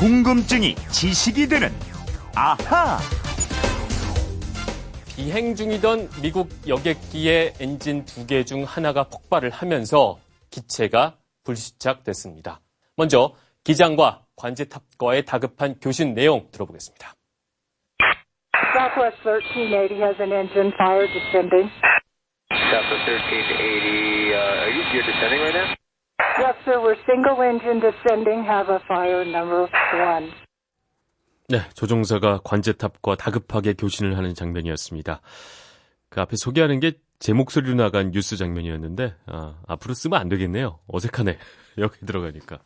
궁금증이 지식이 되는 아하. 비행 중이던 미국 여객기의 엔진 두 개 중 하나가 폭발을 하면서 기체가 불시착됐습니다. 먼저 기장과 관제탑과의 다급한 교신 내용 들어보겠습니다. Southwest 1380 has an engine fire descending. Southwest 1380, uh, are you, you're descending right now? Yes, sir, we're single engine descending, have a fire number one. 네, 조종사가 관제탑과 다급하게 교신을 하는 장면이었습니다. 그 앞에 소개하는 게 제 목소리로 나간 뉴스 장면이었는데 아, 앞으로 쓰면 안 되겠네요. 어색하네. 여기 들어가니까.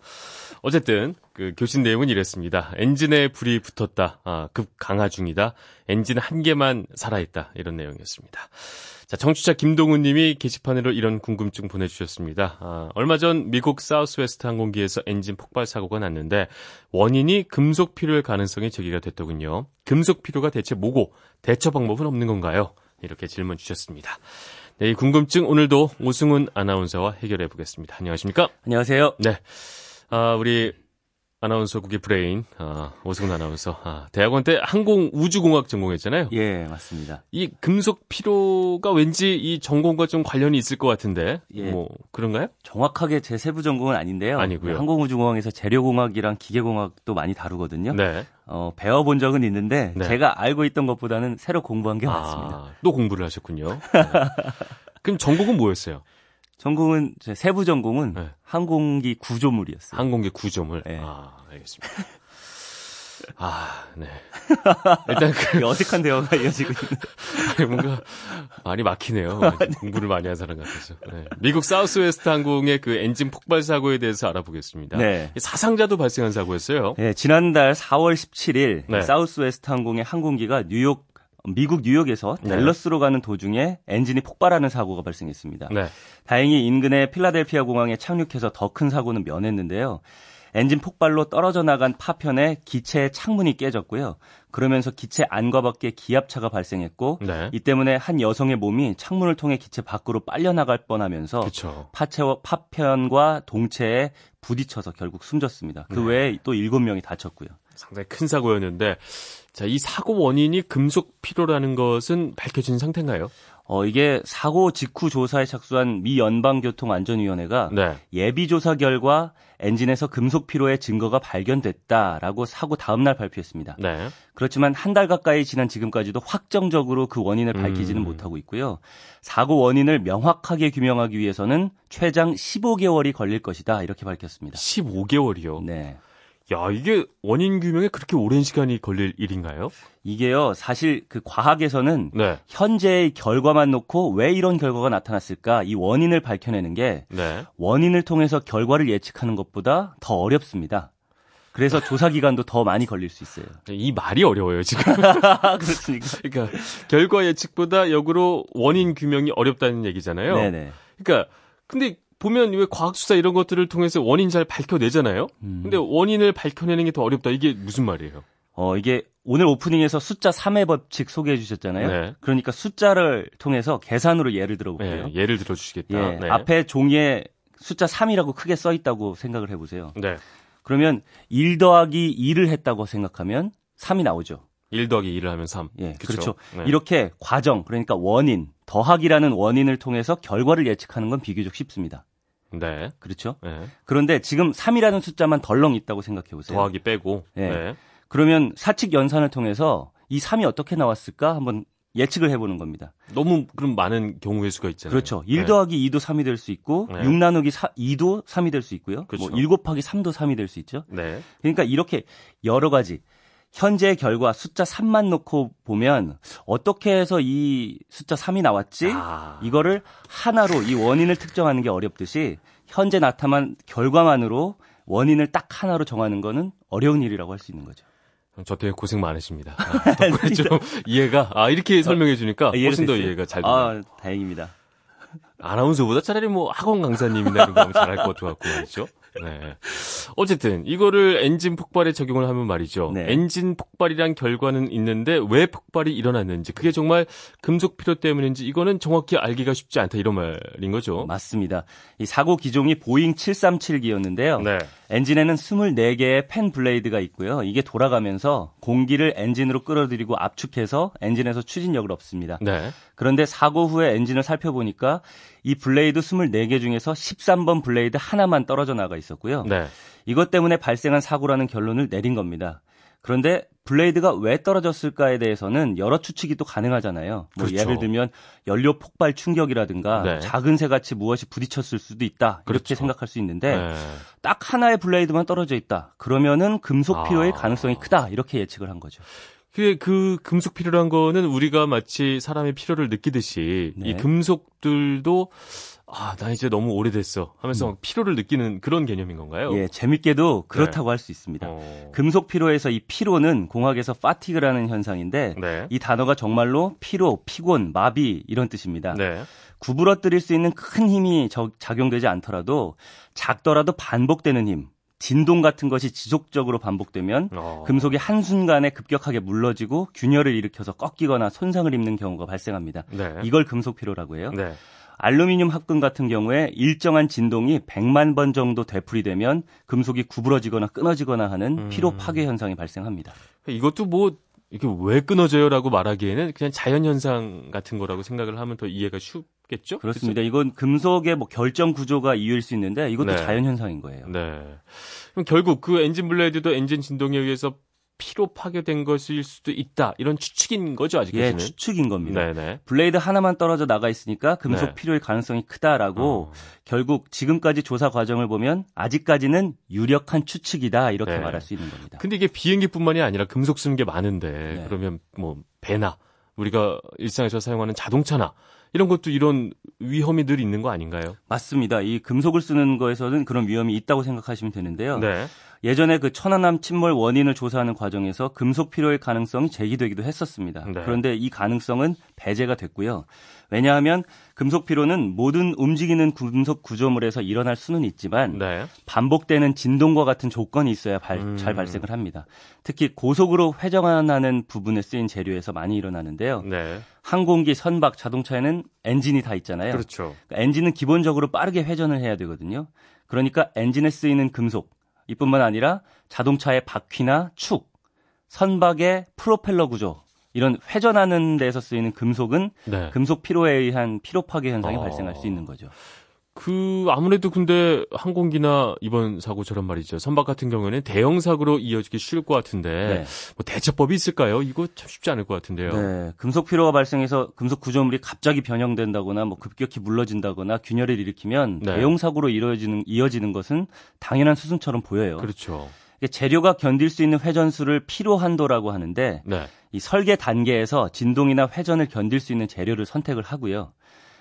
어쨌든 그 교신 내용은 이랬습니다. 엔진에 불이 붙었다. 아, 급 강화 중이다. 엔진 한 개만 살아있다. 이런 내용이었습니다. 자, 청취자 김동훈 님이 게시판으로 이런 궁금증 보내주셨습니다. 아, 얼마 전 미국 사우스웨스트 항공기에서 엔진 폭발 사고가 났는데 원인이 금속 피로일 가능성이 제기가 됐더군요. 금속 피로가 대체 뭐고 대처 방법은 없는 건가요? 이렇게 질문 주셨습니다. 네, 이 궁금증 오늘도 오승훈 아나운서와 해결해 보겠습니다. 안녕하십니까? 안녕하세요. 네. 아, 우리 아나운서국의 브레인, 아, 오승훈 아나운서. 아, 대학원 때 항공 우주공학 전공했잖아요. 예, 맞습니다. 이 금속 피로가 왠지 이 전공과 좀 관련이 있을 것 같은데, 예. 뭐 그런가요? 정확하게 제 세부 전공은 아닌데요. 아니고요. 항공우주공학에서 재료공학이랑 기계공학도 많이 다루거든요. 네. 어, 배워본 적은 있는데 네. 제가 알고 있던 것보다는 새로 공부한 게 많습니다. 아, 또 공부를 하셨군요. 네. 그럼 전공은 뭐였어요? 전공은 제 세부 전공은 네. 항공기 구조물이었어요. 항공기 구조물. 네. 아, 알겠습니다. 아, 네. 일단 그 어색한 대화가 이어지고 있는. 뭔가 많이 막히네요. 공부를 많이 한 사람 같아서. 네. 미국 사우스웨스트 항공의 그 엔진 폭발 사고에 대해서 알아보겠습니다. 네. 사상자도 발생한 사고였어요. 예, 지난달 4월 17일 네. 사우스웨스트 항공의 항공기가 뉴욕 미국 뉴욕에서 네. 댈러스로 가는 도중에 엔진이 폭발하는 사고가 발생했습니다. 네. 다행히 인근의 필라델피아 공항에 착륙해서 더 큰 사고는 면했는데요. 엔진 폭발로 떨어져 나간 파편에 기체의 창문이 깨졌고요. 그러면서 기체 안과 밖에 기압차가 발생했고 네. 이 때문에 한 여성의 몸이 창문을 통해 기체 밖으로 빨려 나갈 뻔하면서. 파체와 파편과 동체에 부딪혀서 결국 숨졌습니다. 그 네. 외에 또 7명이 다쳤고요. 상당히 큰 사고였는데 자, 이 사고 원인이 금속 피로라는 것은 밝혀진 상태인가요? 어, 이게 사고 직후 조사에 착수한 미 연방교통안전위원회가 네. 예비 조사 결과 엔진에서 금속 피로의 증거가 발견됐다라고 사고 다음 날 발표했습니다. 네. 그렇지만 한 달 가까이 지난 지금까지도 확정적으로 그 원인을 밝히지는 음. 못하고 있고요. 사고 원인을 명확하게 규명하기 위해서는 최장 15개월이 걸릴 것이다 이렇게 밝혔습니다. 15개월이요. 네. 야, 이게 원인 규명에 그렇게 오랜 시간이 걸릴 일인가요? 이게요, 사실 그 과학에서는 네. 현재의 결과만 놓고 왜 이런 결과가 나타났을까 이 원인을 밝혀내는 게 네. 원인을 통해서 결과를 예측하는 것보다 더 어렵습니다. 그래서 조사 기간도 더 많이 걸릴 수 있어요. 이 말이 어려워요, 지금. 그렇습니까? 그러니까 결과 예측보다 역으로 원인 규명이 어렵다는 얘기잖아요. 네네. 그러니까 근데 보면 왜 과학 수사 이런 것들을 통해서 원인 잘 밝혀내잖아요. 음. 근데 원인을 밝혀내는 게 더 어렵다. 이게 무슨 말이에요? 어, 이게 오늘 오프닝에서 숫자 3의 법칙 소개해 주셨잖아요. 네. 그러니까 숫자를 통해서 계산으로 예를 들어 볼게요. 네, 예를 들어 주시겠다. 예, 네. 앞에 종이에 숫자 3이라고 크게 써 있다고 생각을 해 보세요. 네. 그러면 1 더하기 2를 했다고 생각하면 3이 나오죠. 1 더하기 2를 하면 3. 예? 그렇죠. 네. 이렇게 과정, 그러니까 원인, 더하기라는 원인을 통해서 결과를 예측하는 건 비교적 쉽습니다. 네. 그렇죠? 네. 그런데 지금 3이라는 숫자만 덜렁 있다고 생각해 보세요. 더하기 빼고. 예. 네. 그러면 사칙 연산을 통해서 이 3이 어떻게 나왔을까 한번 예측을 해보는 겁니다. 너무 그럼 많은 경우의 수가 있잖아요. 그렇죠. 1 네. 더하기 2도 3이 될 수 있고 네. 6 나누기 4, 2도 3이 될 수 있고요. 그렇죠. 뭐1 곱하기 3도 3이 될 수 있죠. 네. 그러니까 이렇게 여러 가지 현재의 결과 숫자 3만 놓고 보면 어떻게 해서 이 숫자 3이 나왔지? 아. 이거를 하나로 이 원인을 특정하는 게 어렵듯이 현재 나타난 결과만으로 원인을 딱 하나로 정하는 거는 어려운 일이라고 할 수 있는 거죠. 저 때문에 고생 많으십니다. 아, 덕분에 좀 이해가 아 이렇게 설명해 주니까 이해가 훨씬 더? 이해가 잘 되네요. 아, 다행입니다. 아나운서보다 차라리 뭐 학원 강사님이나 이런 거 하면 잘할 것 같고 말이죠. 네. 어쨌든 이거를 엔진 폭발에 적용을 하면 말이죠. 네. 엔진 폭발이란 결과는 있는데 왜 폭발이 일어났는지 그게 정말 금속 피로 때문인지 이거는 정확히 알기가 쉽지 않다 이런 말인 거죠. 맞습니다. 이 사고 기종이 보잉 737기였는데요. 네. 엔진에는 24개의 fan blade가 있고요. 이게 돌아가면서 공기를 엔진으로 끌어들이고 압축해서 엔진에서 추진력을 얻습니다. 네. 그런데 사고 후에 엔진을 살펴보니까 이 blade 24개 중에서 13번 blade 하나만 떨어져 나가 있었고요. 네. 이것 때문에 발생한 사고라는 결론을 내린 겁니다. 그런데 blade가 왜 떨어졌을까에 대해서는 여러 추측이 또 가능하잖아요. 뭐 그렇죠. 예를 들면 연료 폭발 충격이라든가 네. 작은 새 같이 무엇이 부딪혔을 수도 있다. 이렇게 그렇죠. 생각할 수 있는데 네. 딱 하나의 blade만 떨어져 있다. 그러면은 금속 피로의 아. 가능성이 크다. 이렇게 예측을 한 거죠. 그게 그 금속 피로란 거는 우리가 마치 사람이 피로를 느끼듯이 네. 이 금속들도 아, 나 이제 너무 오래됐어 하면서 막 필요를 느끼는 그런 개념인 건가요? 음. 예, 재밌게도 그렇다고 할수 있습니다. 어. 금속 피로에서 이 피로는 공학에서 파티그라는 현상인데 네. 이 단어가 정말로 피로, 피곤, 마비 이런 뜻입니다. 네. 구부러뜨릴 수 있는 큰 힘이 저- 작용되지 않더라도 작더라도 반복되는 힘, 진동 같은 것이 지속적으로 반복되면 어. 금속이 한순간에 급격하게 물러지고 균열을 일으켜서 꺾이거나 손상을 입는 경우가 발생합니다. 네. 이걸 금속 피로라고 해요. 네. 알루미늄 합금 같은 경우에 일정한 진동이 100만 번 정도 되풀이되면 금속이 구부러지거나 끊어지거나 하는 음. 피로 파괴 현상이 발생합니다. 이것도 뭐 이게 왜 끊어져요라고 말하기에는 그냥 자연 현상 같은 거라고 생각을 하면 더 이해가 쉽 겠죠? 그렇습니다. 이건 금속의 뭐 결정 구조가 이유일 수 있는데 이것도 네. 자연 현상인 거예요. 네. 그럼 결국 그 엔진 blade도 엔진 진동에 의해서 피로 파괴된 것일 수도 있다. 이런 추측인 거죠, 예, 아직까지는. 추측인 겁니다. 네네. blade 하나만 떨어져 나가 있으니까 금속 네. 피로의 가능성이 크다라고 어. 결국 지금까지 조사 과정을 보면 아직까지는 유력한 추측이다 이렇게 네. 말할 수 있는 겁니다. 근데 이게 비행기뿐만이 아니라 금속 쓰는 게 많은데 네. 그러면 뭐 배나 우리가 일상에서 사용하는 자동차나 이런 것도 이런 위험이 늘 있는 거 아닌가요? 맞습니다. 이 금속을 쓰는 거에서는 그런 위험이 있다고 생각하시면 되는데요. 네. 예전에 그 천안함 침몰 원인을 조사하는 과정에서 금속 피로의 가능성이 제기되기도 했었습니다. 네. 그런데 이 가능성은 배제가 됐고요. 왜냐하면 금속 피로는 모든 움직이는 금속 구조물에서 일어날 수는 있지만 네. 반복되는 진동과 같은 조건이 있어야 발- 음. 잘 발생을 합니다. 특히 고속으로 회전하는 부분에 쓰인 재료에서 많이 일어나는데요. 네. 항공기, 선박, 자동차에는 엔진이 다 있잖아요. 그렇죠. 그러니까 엔진은 기본적으로 빠르게 회전을 해야 되거든요. 그러니까 엔진에 쓰이는 금속, 이뿐만 아니라 자동차의 바퀴나 축, 선박의 프로펠러 구조, 이런 회전하는 데서 쓰이는 금속은 네. 금속 피로에 의한 피로 파괴 현상이 어. 발생할 수 있는 거죠. 그 아무래도 근데 항공기나 이번 사고처럼 말이죠. 선박 같은 경우에는 대형 사고로 이어지기 쉬울 것 같은데 네. 뭐 대처법이 있을까요? 이거 참 쉽지 않을 것 같은데요. 네, 금속 피로가 발생해서 금속 구조물이 갑자기 변형된다거나 뭐 급격히 물러진다거나 균열을 일으키면 네. 대형 사고로 이어지는 이어지는 것은 당연한 수순처럼 보여요. 그렇죠. 재료가 견딜 수 있는 회전수를 피로 한도라고 하는데 네. 이 설계 단계에서 진동이나 회전을 견딜 수 있는 재료를 선택을 하고요.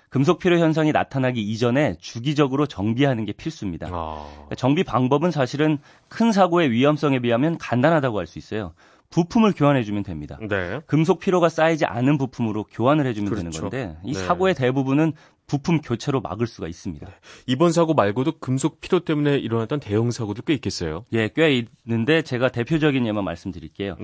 금속 피로 현상이 나타나기 이전에 주기적으로 정비하는 게 필수입니다. 아. 정비 방법은 사실은 큰 사고의 위험성에 비하면 간단하다고 할 수 있어요. 부품을 교환해주면 됩니다. 네. 금속 피로가 쌓이지 않은 부품으로 교환을 해주면 되는 그렇죠. 건데 이 네. 사고의 대부분은 부품 교체로 막을 수가 있습니다. 이번 사고 말고도 금속 피로 때문에 일어났던 대형 사고도 꽤 있겠어요. 예, 꽤 있는데 제가 대표적인 예만 말씀드릴게요.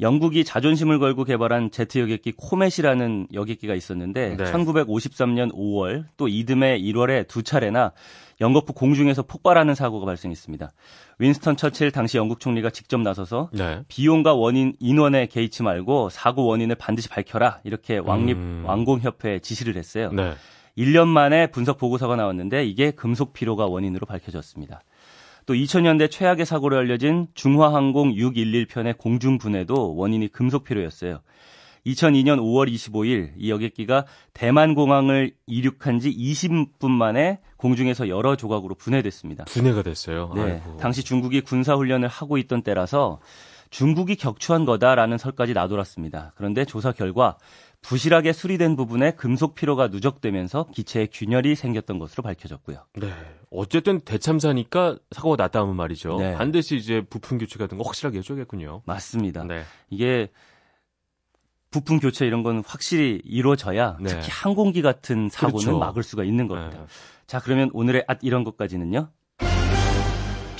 네. 영국이 자존심을 걸고 개발한 제트 여객기 코멧이라는 여객기가 있었는데 네. 1953년 5월 또 이듬해 1월에 두 차례나 영거포 공중에서 폭발하는 사고가 발생했습니다. 윈스턴 처칠 당시 영국 총리가 직접 나서서 네. 비용과 원인 인원에 개의치 말고 사고 원인을 반드시 밝혀라 이렇게 왕립 음. 왕공협회에 지시를 했어요. 네. 1년 만에 분석 보고서가 나왔는데 이게 금속 피로가 원인으로 밝혀졌습니다. 또 2000년대 최악의 사고로 알려진 중화항공 611편의 공중 분해도 원인이 금속 피로였어요. 2002년 5월 25일 이 여객기가 대만 공항을 이륙한 지 20분 만에 공중에서 여러 조각으로 분해됐습니다. 분해가 됐어요. 네, 아이고. 당시 중국이 군사 훈련을 하고 있던 때라서 중국이 격추한 거다라는 설까지 나돌았습니다. 그런데 조사 결과 부실하게 수리된 부분에 금속 피로가 누적되면서 기체에 균열이 생겼던 것으로 밝혀졌고요. 네. 어쨌든 대참사니까 사고가 났다면 말이죠. 네. 반드시 이제 부품 교체 같은 거 확실하게 해줘야겠군요. 맞습니다. 네. 이게 부품 교체 이런 건 확실히 이루어져야 네. 특히 항공기 같은 사고는 그렇죠. 막을 수가 있는 겁니다. 네. 자, 그러면 오늘의 앗 이런 것까지는요.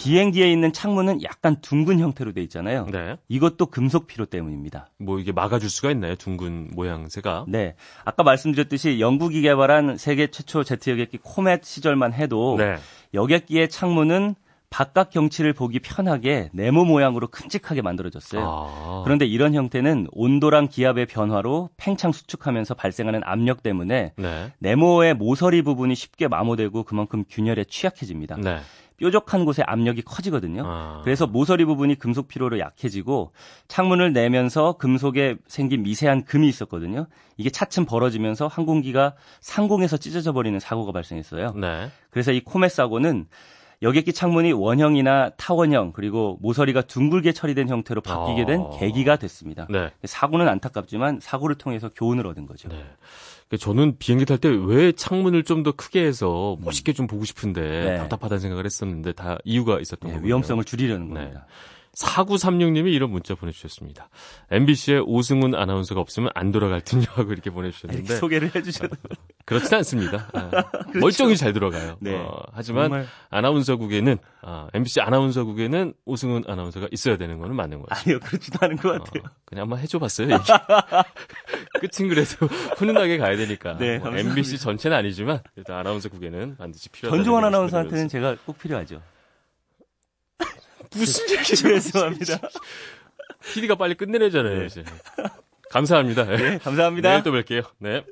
비행기에 있는 창문은 약간 둥근 형태로 돼 있잖아요. 네. 이것도 금속 피로 때문입니다. 뭐 이게 막아줄 수가 있나요? 둥근 모양새가. 네. 아까 말씀드렸듯이 영국이 개발한 세계 최초 제트 여객기 코멧 시절만 해도 네. 여객기의 창문은 바깥 경치를 보기 편하게 네모 모양으로 큼직하게 만들어졌어요. 아. 그런데 이런 형태는 온도랑 기압의 변화로 팽창 수축하면서 발생하는 압력 때문에 네. 네모의 모서리 부분이 쉽게 마모되고 그만큼 균열에 취약해집니다. 네. 뾰족한 곳에 압력이 커지거든요. 아. 그래서 모서리 부분이 금속 피로로 약해지고 창문을 내면서 금속에 생긴 미세한 금이 있었거든요. 이게 차츰 벌어지면서 항공기가 상공에서 찢어져 버리는 사고가 발생했어요. 네. 그래서 이 코멧 사고는 여객기 창문이 원형이나 타원형 그리고 모서리가 둥글게 처리된 형태로 바뀌게 된 어. 계기가 됐습니다. 네. 사고는 안타깝지만 사고를 통해서 교훈을 얻은 거죠. 네. 그러니까 저는 비행기 탈 때 왜 창문을 좀 더 크게 해서 멋있게 좀 보고 싶은데 네. 답답하다는 생각을 했었는데 다 이유가 있었던 네, 거예요. 위험성을 줄이려는 네. 겁니다. 4936님이 이런 문자 보내주셨습니다. MBC의 오승훈 아나운서가 없으면 안 돌아갈 듯요 하고 이렇게 이렇게 보내주셨는데 소개를 해주셔도 그렇진 않습니다. 아, 멀쩡히 잘 돌아가요. 네. 어, 하지만 정말 아나운서국에는 아, MBC 아나운서국에는 오승훈 아나운서가 있어야 되는 거는 맞는 거죠. 아니요 그렇지도 않은 것 같아요. 어, 그냥 한번 해줘봤어요. 끝은 그래도 훈훈하게 가야 되니까. 네, 뭐. MBC 전체는 아니지만 일단 아나운서국에는 반드시 필요하다. 전종환 아나운서한테는 제가 꼭 필요하죠. 무슨 얘기 죄송합니다. PD가 빨리 끝내내잖아요. 이제. 감사합니다. 네, 감사합니다. 내일 또 뵐게요. 네.